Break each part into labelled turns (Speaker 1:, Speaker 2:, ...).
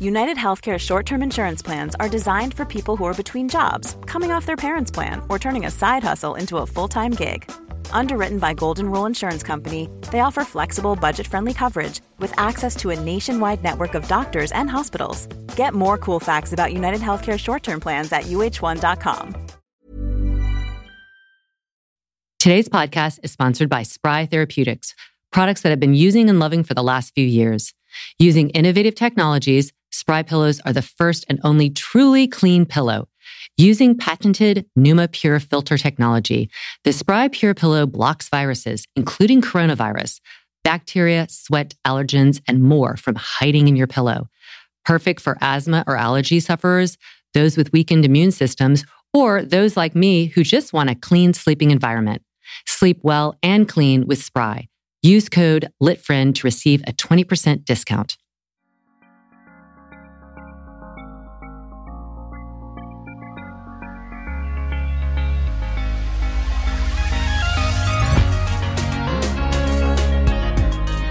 Speaker 1: United Healthcare short term insurance plans are designed for people who are between jobs, coming off their parents' plan, or turning a side hustle into a full time gig. Underwritten by Golden Rule Insurance Company, they offer flexible, budget friendly coverage with access to a nationwide network of doctors and hospitals. Get more cool facts about United Healthcare short term plans at uh1.com.
Speaker 2: Today's podcast is sponsored by Spry Therapeutics, products that I've been using and loving for the last few years. Using innovative technologies, Spry pillows are the first and only truly clean pillow. Using patented Numa Pure filter technology, the Spry Pure pillow blocks viruses, including coronavirus, bacteria, sweat, allergens, and more from hiding in your pillow. Perfect for asthma or allergy sufferers, those with weakened immune systems, or those like me who just want a clean sleeping environment. Sleep well and clean with Spry. Use code LITFRIEND to receive a 20% discount.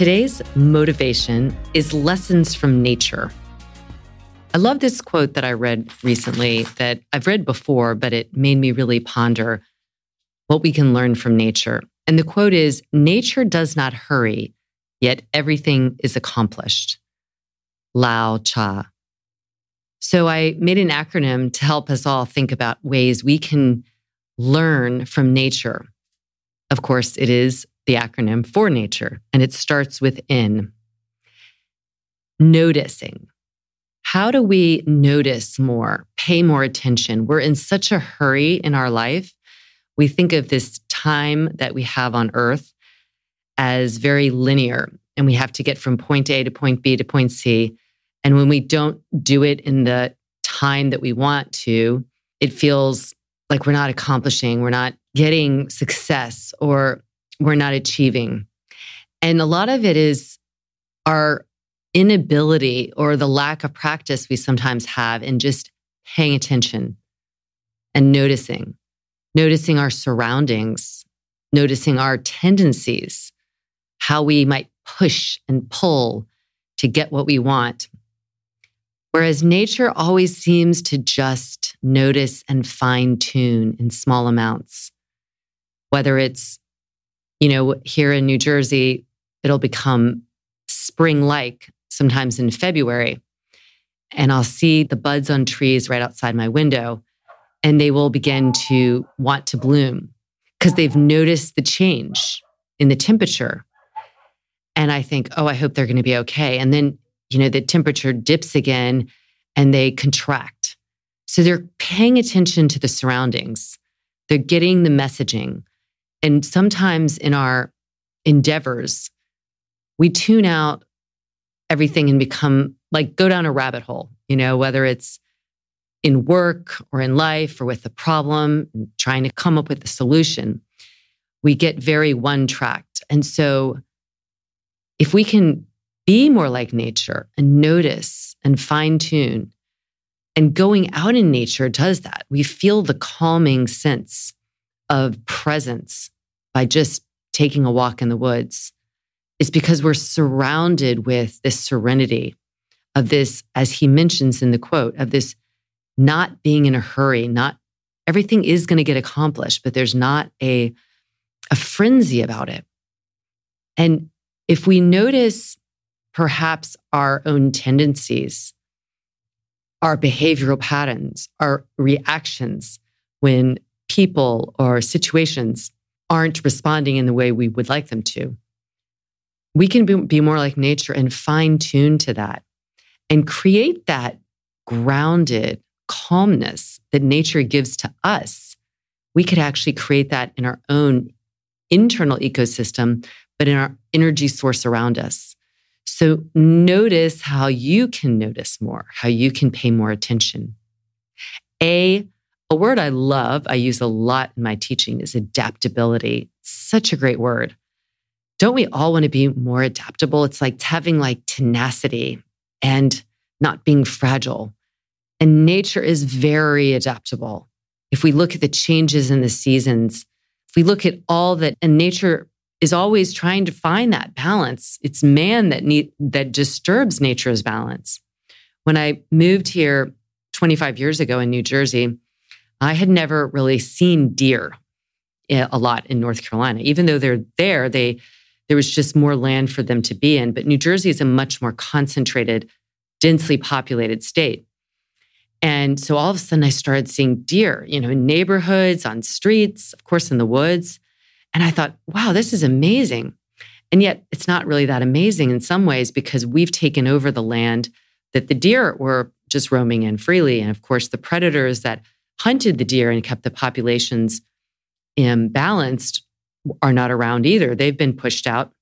Speaker 2: Today's motivation is lessons from nature. I love this quote that I read recently that I've read before, but it made me really ponder what we can learn from nature. And the quote is Nature does not hurry, yet everything is accomplished. Lao Tzu. So I made an acronym to help us all think about ways we can learn from nature. Of course, it is the acronym for nature, and it starts with N. Noticing. How do we notice more, pay more attention? We're in such a hurry in our life. We think of this time that we have on earth as very linear, and we have to get from point A to point B to point C. And when we don't do it in the time that we want to, it feels like we're not accomplishing, we're not getting success, or we're not achieving. And a lot of it is our inability or the lack of practice we sometimes have in just paying attention and noticing, noticing our surroundings, noticing our tendencies, how we might push and pull to get what we want. Whereas nature always seems to just notice and fine tune in small amounts, whether it's you know, here in New Jersey, it'll become spring like sometimes in February. And I'll see the buds on trees right outside my window, and they will begin to want to bloom because they've noticed the change in the temperature. And I think, oh, I hope they're going to be okay. And then, you know, the temperature dips again and they contract. So they're paying attention to the surroundings, they're getting the messaging. And sometimes in our endeavors, we tune out everything and become like go down a rabbit hole, you know, whether it's in work or in life or with a problem trying to come up with a solution. We get very one tracked. And so if we can be more like nature and notice and fine tune And going out in nature does that. We feel the calming sense of presence by just taking a walk in the woods. is because we're surrounded with this serenity of this, as he mentions in the quote, of this not being in a hurry, not everything is going to get accomplished, but there's not a, a frenzy about it. And if we notice perhaps our own tendencies, our behavioral patterns, our reactions when people or situations aren't responding in the way we would like them to, we can be, more like nature and fine tune to that and create that grounded calmness that nature gives to us. We could actually create that in our own internal ecosystem, but in our energy source around us. So notice how you can notice more, how you can pay more attention. A, a word I love, I use a lot in my teaching is adaptability. Such a great word. Don't we all want to be more adaptable? It's like having like tenacity and not being fragile. And nature is very adaptable. If we look at the changes in the seasons, if we look at all that, and nature is always trying to find that balance. It's man that need, that disturbs nature's balance. When I moved here 25 years ago in New Jersey, I had never really seen deer eh, a lot in North Carolina. Even though they're there, they there was just more land for them to be in. But New Jersey is a much more concentrated, densely populated state. And so all of a sudden I started seeing deer, you know, in neighborhoods, on streets, of course, in the woods. And I thought, wow, this is amazing. And yet it's not really that amazing in some ways because we've taken over the land that the deer were just roaming in freely. And of course, the predators that hunted the deer and kept the populations um, imbalanced are not around either. They've been pushed out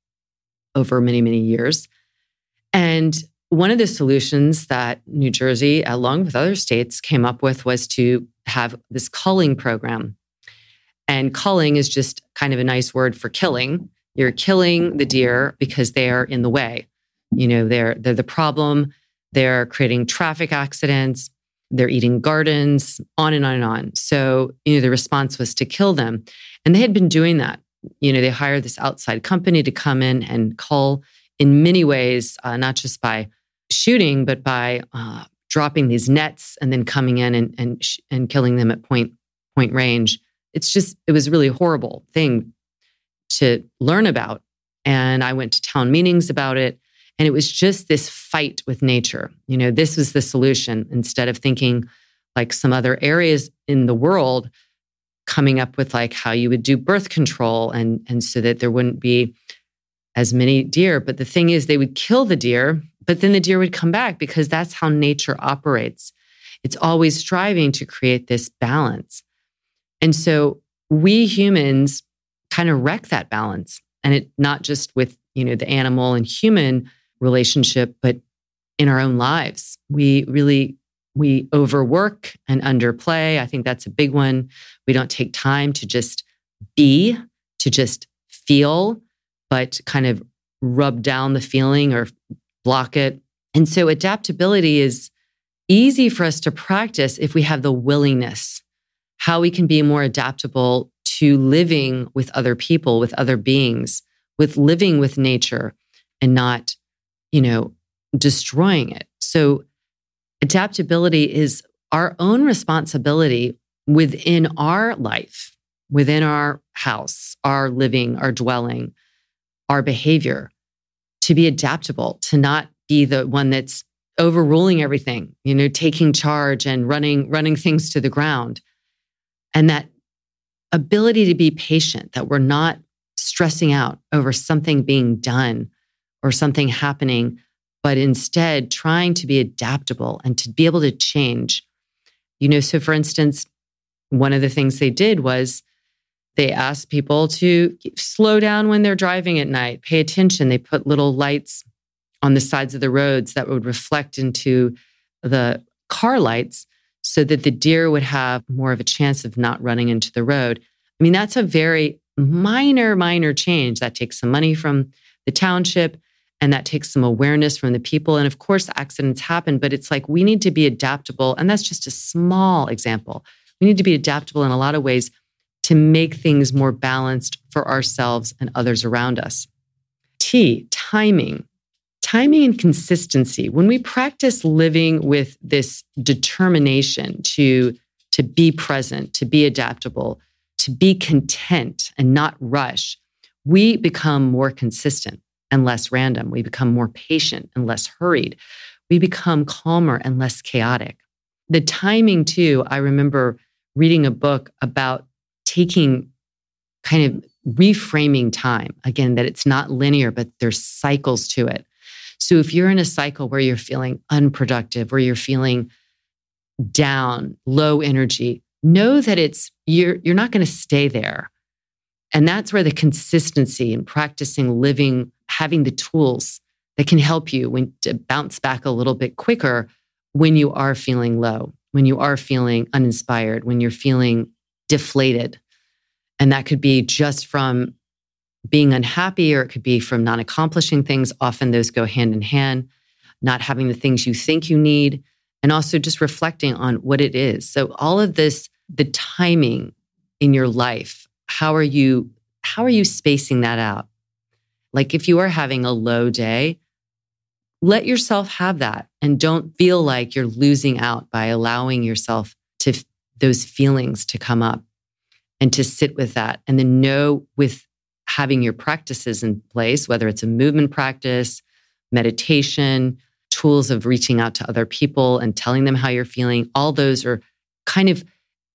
Speaker 2: over many, many years. And one of the solutions that New Jersey, along with other states, came up with was to have this culling program. And culling is just kind of a nice word for killing. You're killing the deer because they are in the way. You know, they're they're the problem. They're creating traffic accidents. They're eating gardens, on and on and on. So, you know, the response was to kill them. And they had been doing that. You know, they hired this outside company to come in and cull in many ways, uh, not just by shooting, but by uh, dropping these nets and then coming in and and sh- and killing them at point point range. It's just it was a really horrible thing to learn about. And I went to town meetings about it. And it was just this fight with nature. You know, this was the solution instead of thinking like some other areas in the world coming up with like how you would do birth control and and so that there wouldn't be as many deer but the thing is they would kill the deer but then the deer would come back because that's how nature operates. It's always striving to create this balance. And so we humans kind of wreck that balance. And it not just with, you know, the animal and human relationship, but in our own lives. We really we overwork and underplay. I think that's a big one. We don't take time to just be, to just feel, but kind of rub down the feeling or block it. And so adaptability is easy for us to practice if we have the willingness, how we can be more adaptable to living with other people, with other beings, with living with nature and not, you know, destroying it. So adaptability is our own responsibility within our life, within our house, our living, our dwelling, our behavior to be adaptable, to not be the one that's overruling everything, you know, taking charge and running running things to the ground. And that ability to be patient, that we're not stressing out over something being done or something happening, but instead trying to be adaptable and to be able to change. You know, so for instance, one of the things they did was they asked people to slow down when they're driving at night, pay attention. They put little lights on the sides of the roads that would reflect into the car lights so that the deer would have more of a chance of not running into the road. I mean, that's a very minor, minor change that takes some money from the township And that takes some awareness from the people. And of course, accidents happen, but it's like we need to be adaptable. And that's just a small example. We need to be adaptable in a lot of ways to make things more balanced for ourselves and others around us. T, timing. Timing and consistency. When we practice living with this determination to, to be present, to be adaptable, to be content and not rush, we become more consistent and less random. We become more patient and less hurried. We become calmer and less chaotic. The timing, too, I remember reading a book about taking kind of reframing time again, that it's not linear, but there's cycles to it. So if you're in a cycle where you're feeling unproductive, where you're feeling down, low energy, know that it's you're you're not going to stay there. And that's where the consistency and practicing living, having the tools that can help you when to bounce back a little bit quicker when you are feeling low, when you are feeling uninspired, when you're feeling deflated. And that could be just from being unhappy or it could be from not accomplishing things. Often those go hand in hand, not having the things you think you need, and also just reflecting on what it is. So all of this, the timing in your life, how are you how are you spacing that out? Like if you are having a low day, let yourself have that and don't feel like you're losing out by allowing yourself to those feelings to come up and to sit with that and then know with having your practices in place whether it's a movement practice meditation tools of reaching out to other people and telling them how you're feeling all those are kind of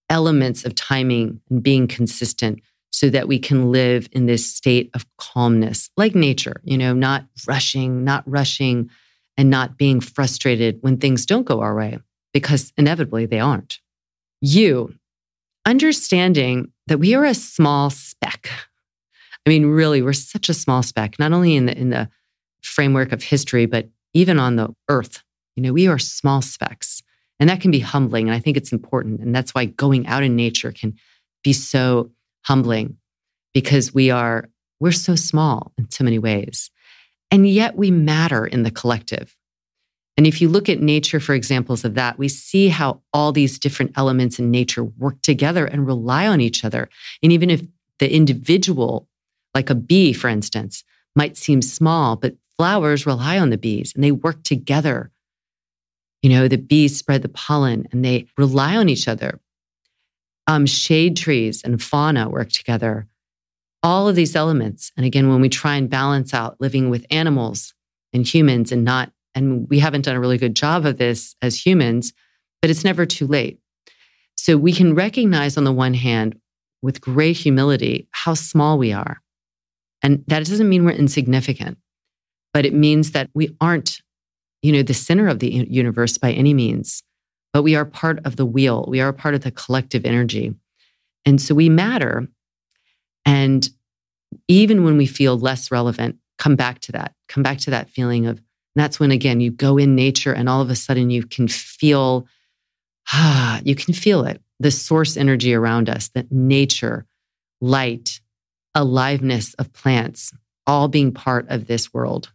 Speaker 2: elements of timing and being consistent so that we can live in this state of calmness, like nature, you know, not rushing, not rushing, and not being frustrated when things don't go our way, because inevitably they aren't. You, understanding that we are a small speck. I mean, really, we're such a small speck, not only in the, in the framework of history, but even on the earth. You know, we are small specks. And that can be humbling. And I think it's important. And that's why going out in nature can be so humbling because we are, we're so small in so many ways. And yet we matter in the collective. And if you look at nature for examples of that, we see how all these different elements in nature work together and rely on each other. And even if the individual, like a bee, for instance, might seem small, but flowers rely on the bees and they work together. You know, the bees spread the pollen and they rely on each other um, shade trees and fauna work together. All of these elements. And again, when we try and balance out living with animals and humans and not, and we haven't done a really good job of this as humans, but it's never too late. So we can recognize on the one hand, with great humility, how small we are. And that doesn't mean we're insignificant, but it means that we aren't, you know, the center of the universe by any means but we are part of the wheel. We are part of the collective energy. And so we matter. And even when we feel less relevant, come back to that. Come back to that feeling of, that's when again you go in nature and all of a sudden you can feel, ah, you can feel it. The source energy around us, that nature, light, aliveness of plants, all being part of this world.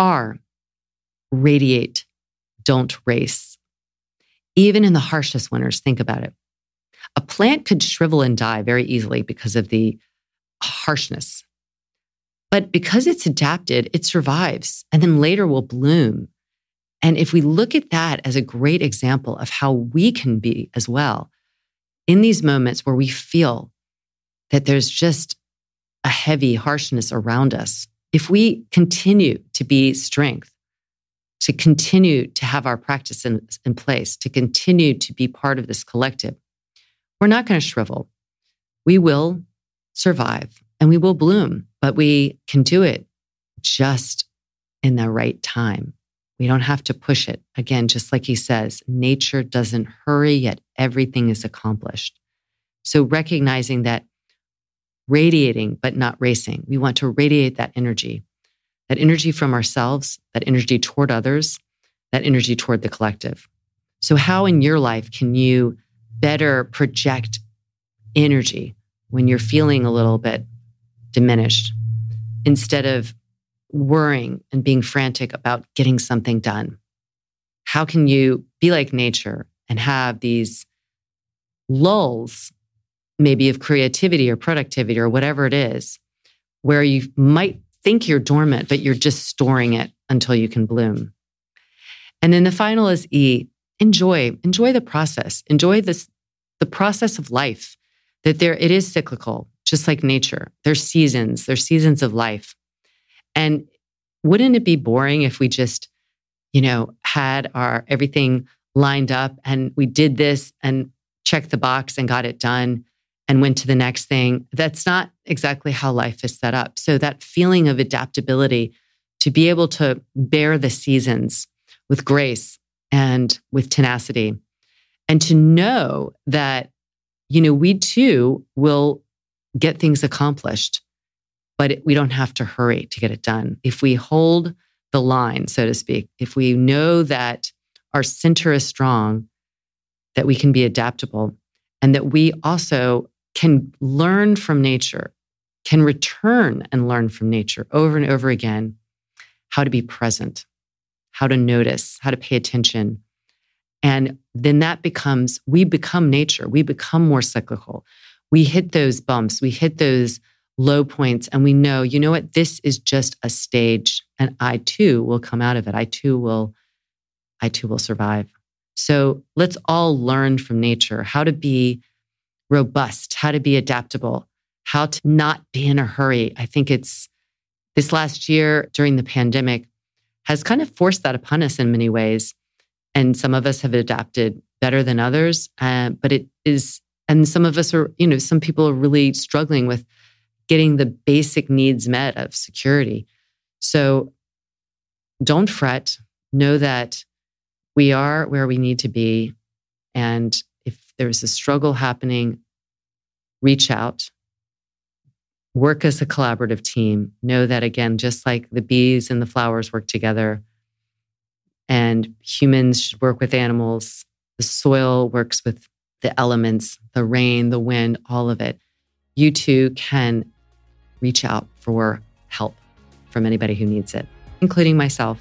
Speaker 2: R, radiate, don't race even in the harshest winters. Think about it. A plant could shrivel and die very easily because of the harshness. But because it's adapted, it survives and then later will bloom. And if we look at that as a great example of how we can be as well, in these moments where we feel that there's just a heavy harshness around us, if we continue to be strength, to continue to have our practice in, in place, to continue to be part of this collective, we're not going to shrivel. We will survive and we will bloom, but we can do it just in the right time. We don't have to push it. Again, just like he says, nature doesn't hurry, yet everything is accomplished. So recognizing that radiating, but not racing, we want to radiate that energy that energy from ourselves, that energy toward others, that energy toward the collective. So, how in your life can you better project energy when you're feeling a little bit diminished instead of worrying and being frantic about getting something done? How can you be like nature and have these lulls, maybe of creativity or productivity or whatever it is, where you might think you're dormant, but you're just storing it until you can bloom? And then the final is E, enjoy, enjoy the process, enjoy this, the process of life, that there, it is cyclical, just like nature. There's seasons, there's seasons of life. And wouldn't it be boring if we just, you know, had our everything lined up and we did this and checked the box and got it done and went to the next thing? That's not exactly how life is set up. So that feeling of adaptability to be able to bear the seasons with grace and with tenacity and to know that you know we too will get things accomplished but we don't have to hurry to get it done if we hold the line so to speak if we know that our center is strong that we can be adaptable and that we also can learn from nature can return and learn from nature over and over again how to be present how to notice, how to pay attention. And then that becomes, we become nature, we become more cyclical. We hit those bumps, we hit those low points, and we know, you know what, this is just a stage, and I too will come out of it. I too will, I too will survive. So let's all learn from nature how to be robust, how to be adaptable, how to not be in a hurry. I think it's this last year during the pandemic, has kind of forced that upon us in many ways. And some of us have adapted better than others. Uh, but it is, and some of us are, you know, some people are really struggling with getting the basic needs met of security. So don't fret. Know that we are where we need to be. And if there's a struggle happening, reach out, work as a collaborative team. Know that again, just like the bees and the flowers work together, and humans should work with animals, the soil works with the elements, the rain, the wind, all of it. You too can reach out for help from anybody who needs it, including myself.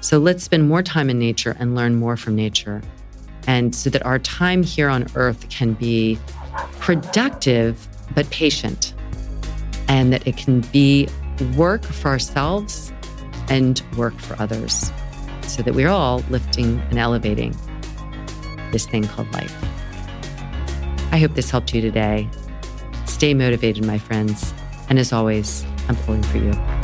Speaker 2: So let's spend more time in nature and learn more from nature. And so that our time here on earth can be productive but patient and that it can be work for ourselves and work for others so that we're all lifting and elevating this thing called life. I hope this helped you today. Stay motivated, my friends. And as always, I'm pulling for you.